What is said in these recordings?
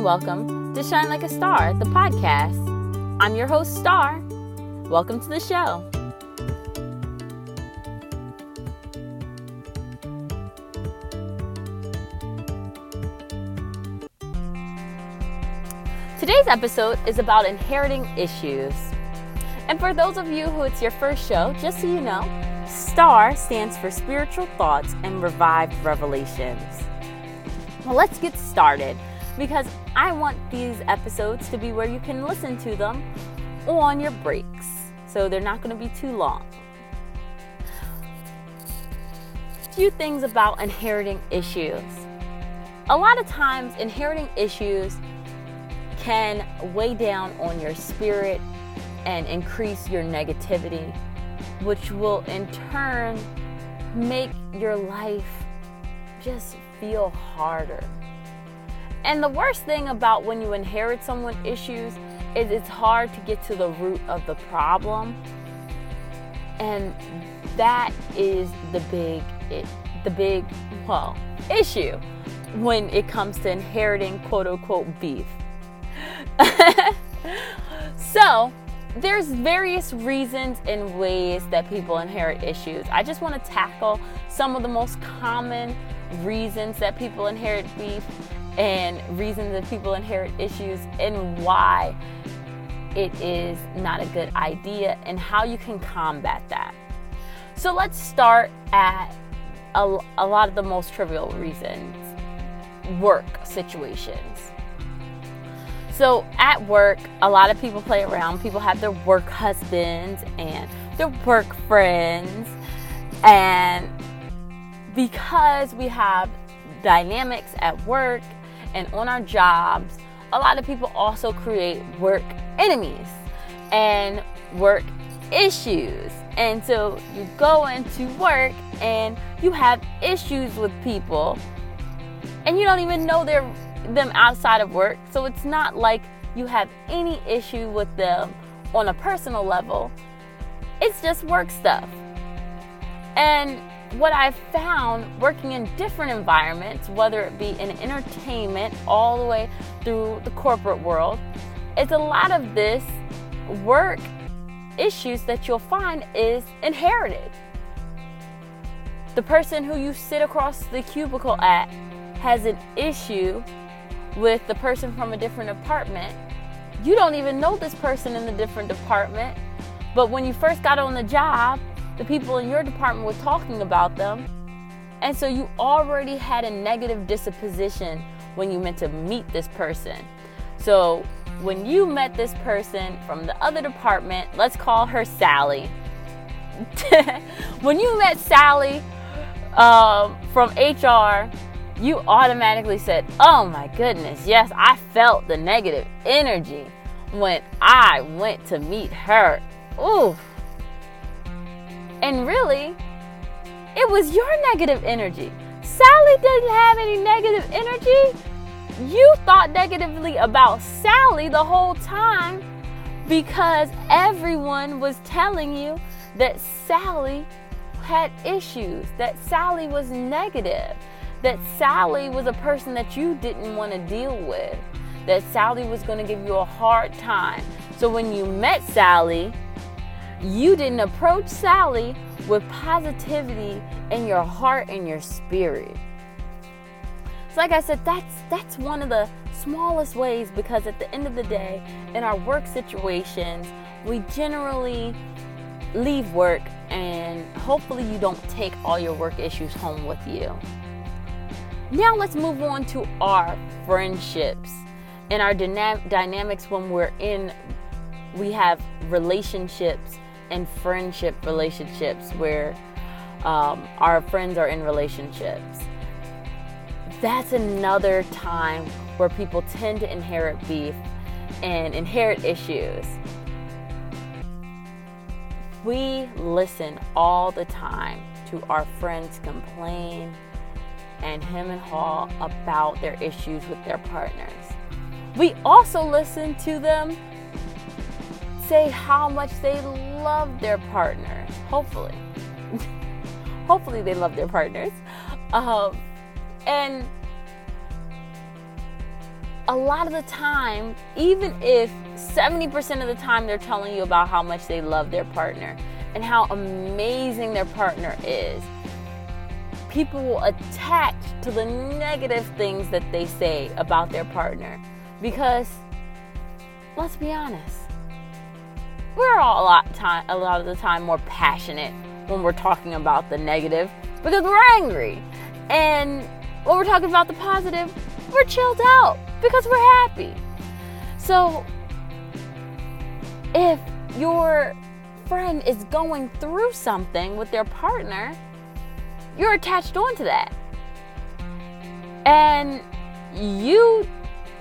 and welcome to Shine Like a Star, the podcast. I'm your host, Star. Welcome to the show. Today's episode is about inheriting issues. And for those of you who it's your first show, just so you know, STAR stands for Spiritual Thoughts and Revived Revelations. Well, let's get started because I want these episodes to be where you can listen to them on your breaks. So they're not going to be too long. Few things about inheriting issues. A lot of times, inheriting issues can weigh down on your spirit and increase your negativity, which will in turn make your life just feel harder. And the worst thing about when you inherit someone's issues is it's hard to get to the root of the problem. And that is the big it, the big well issue when it comes to inheriting quote unquote beef. so, there's various reasons and ways that people inherit issues. I just want to tackle some of the most common reasons that people inherit beef and reasons that people inherit issues and why it is not a good idea and how you can combat that. So let's start at a, a lot of the most trivial reasons work situations. So at work, a lot of people play around. People have their work husbands and their work friends. And because we have dynamics at work and on our jobs, a lot of people also create work enemies and work issues. And so you go into work and you have issues with people and you don't even know they're them outside of work. So it's not like you have any issue with them on a personal level. It's just work stuff. And what I've found working in different environments, whether it be in entertainment all the way through the corporate world, is a lot of this work issues that you'll find is inherited. The person who you sit across the cubicle at has an issue with the person from a different department. You don't even know this person in the different department, but when you first got on the job, the people in your department were talking about them. And so you already had a negative disposition when you meant to meet this person. So when you met this person from the other department, let's call her Sally. when you met Sally um, from HR, you automatically said, Oh my goodness, yes, I felt the negative energy when I went to meet her. Ooh. And really, it was your negative energy. Sally didn't have any negative energy. You thought negatively about Sally the whole time because everyone was telling you that Sally had issues, that Sally was negative that Sally was a person that you didn't want to deal with, that Sally was going to give you a hard time. So when you met Sally, you didn't approach Sally with positivity in your heart and your spirit. So like I said, that's that's one of the smallest ways because at the end of the day, in our work situations, we generally leave work and hopefully you don't take all your work issues home with you. Now let's move on to our friendships and our dyna- dynamics when we're in, we have relationships and friendship relationships where um, our friends are in relationships. That's another time where people tend to inherit beef and inherit issues. We listen all the time to our friends complain and him and haw about their issues with their partners. We also listen to them say how much they love their partner. Hopefully. Hopefully, they love their partners. Um, and a lot of the time, even if 70% of the time they're telling you about how much they love their partner and how amazing their partner is, people will attach to the negative things that they say about their partner because let's be honest we're all a lot time a lot of the time more passionate when we're talking about the negative because we're angry and when we're talking about the positive we're chilled out because we're happy so if your friend is going through something with their partner you're attached onto that. And you,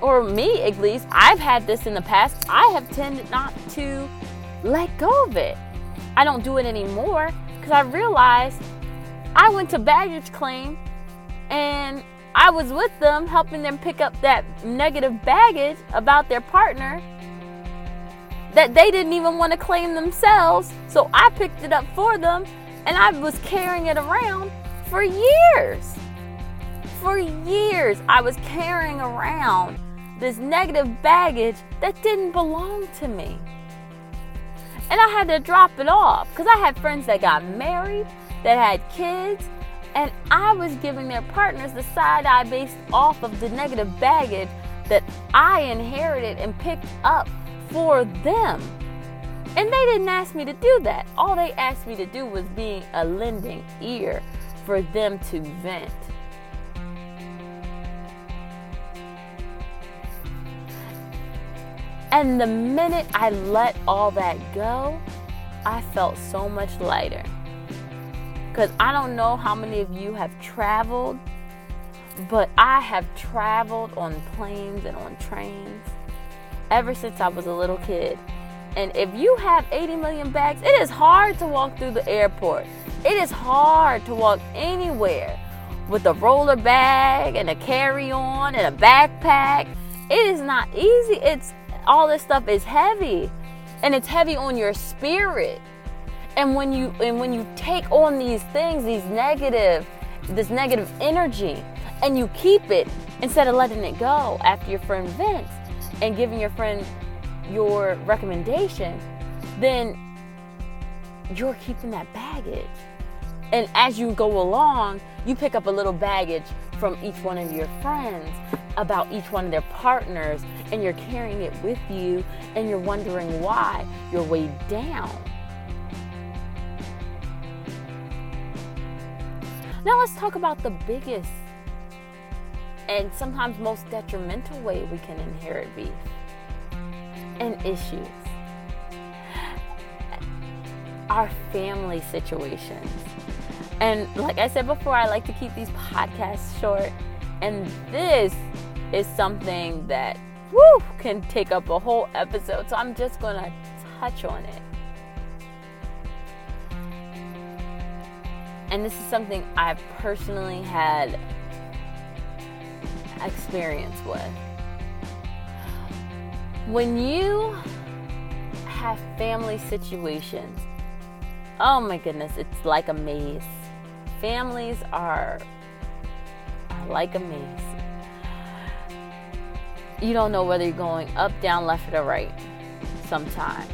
or me at least, I've had this in the past. I have tended not to let go of it. I don't do it anymore because I realized I went to baggage claim and I was with them helping them pick up that negative baggage about their partner that they didn't even want to claim themselves. So I picked it up for them and I was carrying it around for years. For years, I was carrying around this negative baggage that didn't belong to me. And I had to drop it off because I had friends that got married, that had kids, and I was giving their partners the side eye based off of the negative baggage that I inherited and picked up for them. And they didn't ask me to do that. All they asked me to do was being a lending ear for them to vent. And the minute I let all that go, I felt so much lighter. Because I don't know how many of you have traveled, but I have traveled on planes and on trains ever since I was a little kid. And if you have 80 million bags, it is hard to walk through the airport. It is hard to walk anywhere with a roller bag and a carry on and a backpack. It is not easy. It's all this stuff is heavy and it's heavy on your spirit. And when you and when you take on these things, these negative this negative energy and you keep it instead of letting it go after your friend vents and giving your friend your recommendation, then you're keeping that baggage. And as you go along, you pick up a little baggage from each one of your friends about each one of their partners, and you're carrying it with you, and you're wondering why you're weighed down. Now, let's talk about the biggest and sometimes most detrimental way we can inherit beef and issues our family situations. And like I said before, I like to keep these podcasts short. And this is something that woo, can take up a whole episode. So I'm just going to touch on it. And this is something I've personally had experience with. When you have family situations, oh my goodness, it's like a maze. Families are, are like a maze. You don't know whether you're going up, down, left, or right sometimes.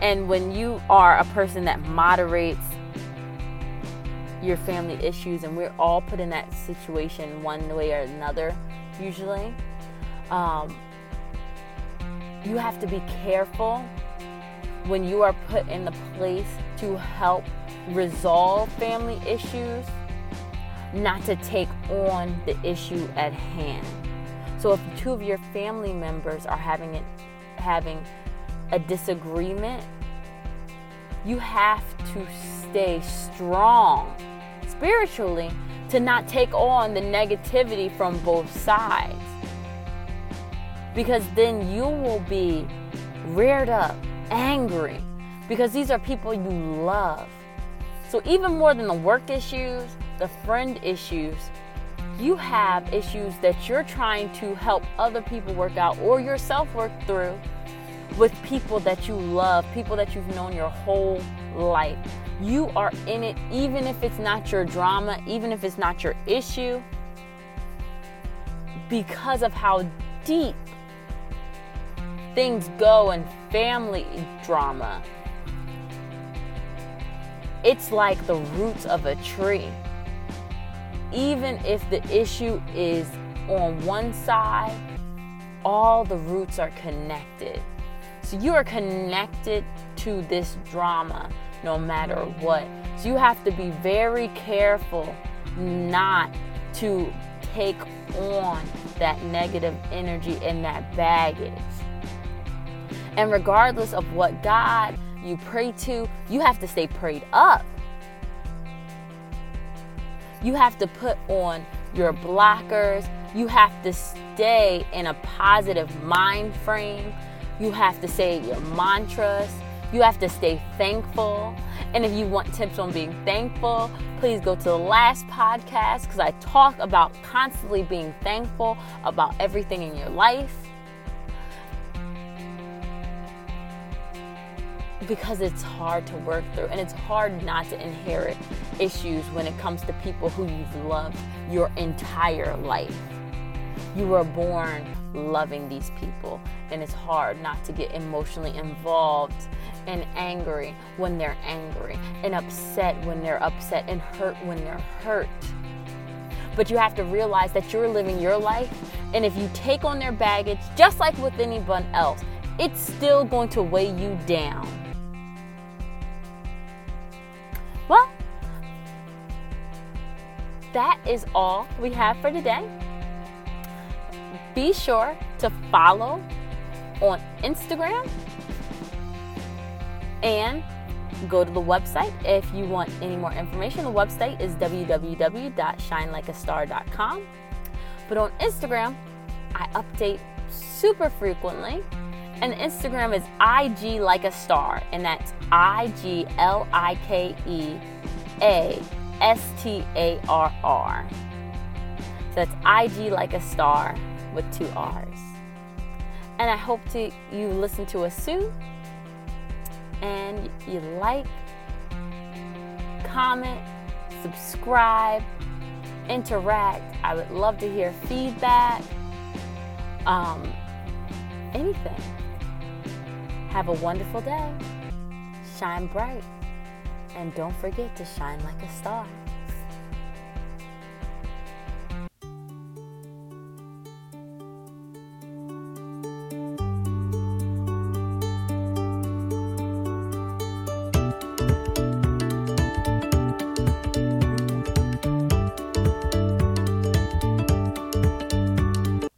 And when you are a person that moderates your family issues, and we're all put in that situation one way or another, usually, um, you have to be careful when you are put in the place to help resolve family issues, not to take on the issue at hand. So if two of your family members are having it, having a disagreement, you have to stay strong spiritually to not take on the negativity from both sides. Because then you will be reared up angry because these are people you love. So, even more than the work issues, the friend issues, you have issues that you're trying to help other people work out or yourself work through with people that you love, people that you've known your whole life. You are in it, even if it's not your drama, even if it's not your issue, because of how deep things go in family drama, it's like the roots of a tree. Even if the issue is on one side, all the roots are connected. So you are connected to this drama no matter what. So you have to be very careful not to take on that negative energy and that baggage. And regardless of what God you pray to, you have to stay prayed up. You have to put on your blockers. You have to stay in a positive mind frame. You have to say your mantras. You have to stay thankful. And if you want tips on being thankful, please go to the last podcast because I talk about constantly being thankful about everything in your life. Because it's hard to work through and it's hard not to inherit issues when it comes to people who you've loved your entire life. You were born loving these people, and it's hard not to get emotionally involved and angry when they're angry, and upset when they're upset, and hurt when they're hurt. But you have to realize that you're living your life, and if you take on their baggage, just like with anyone else, it's still going to weigh you down. That is all we have for today. Be sure to follow on Instagram and go to the website if you want any more information. The website is www.shinelikeastar.com. But on Instagram, I update super frequently. And Instagram is IG like a star, and that's I G L I K E A S T A R R. So that's IG like a star with two R's. And I hope to you listen to us soon and you like, comment, subscribe, interact. I would love to hear feedback. Um, anything. Have a wonderful day. Shine bright. And don't forget to shine like a star.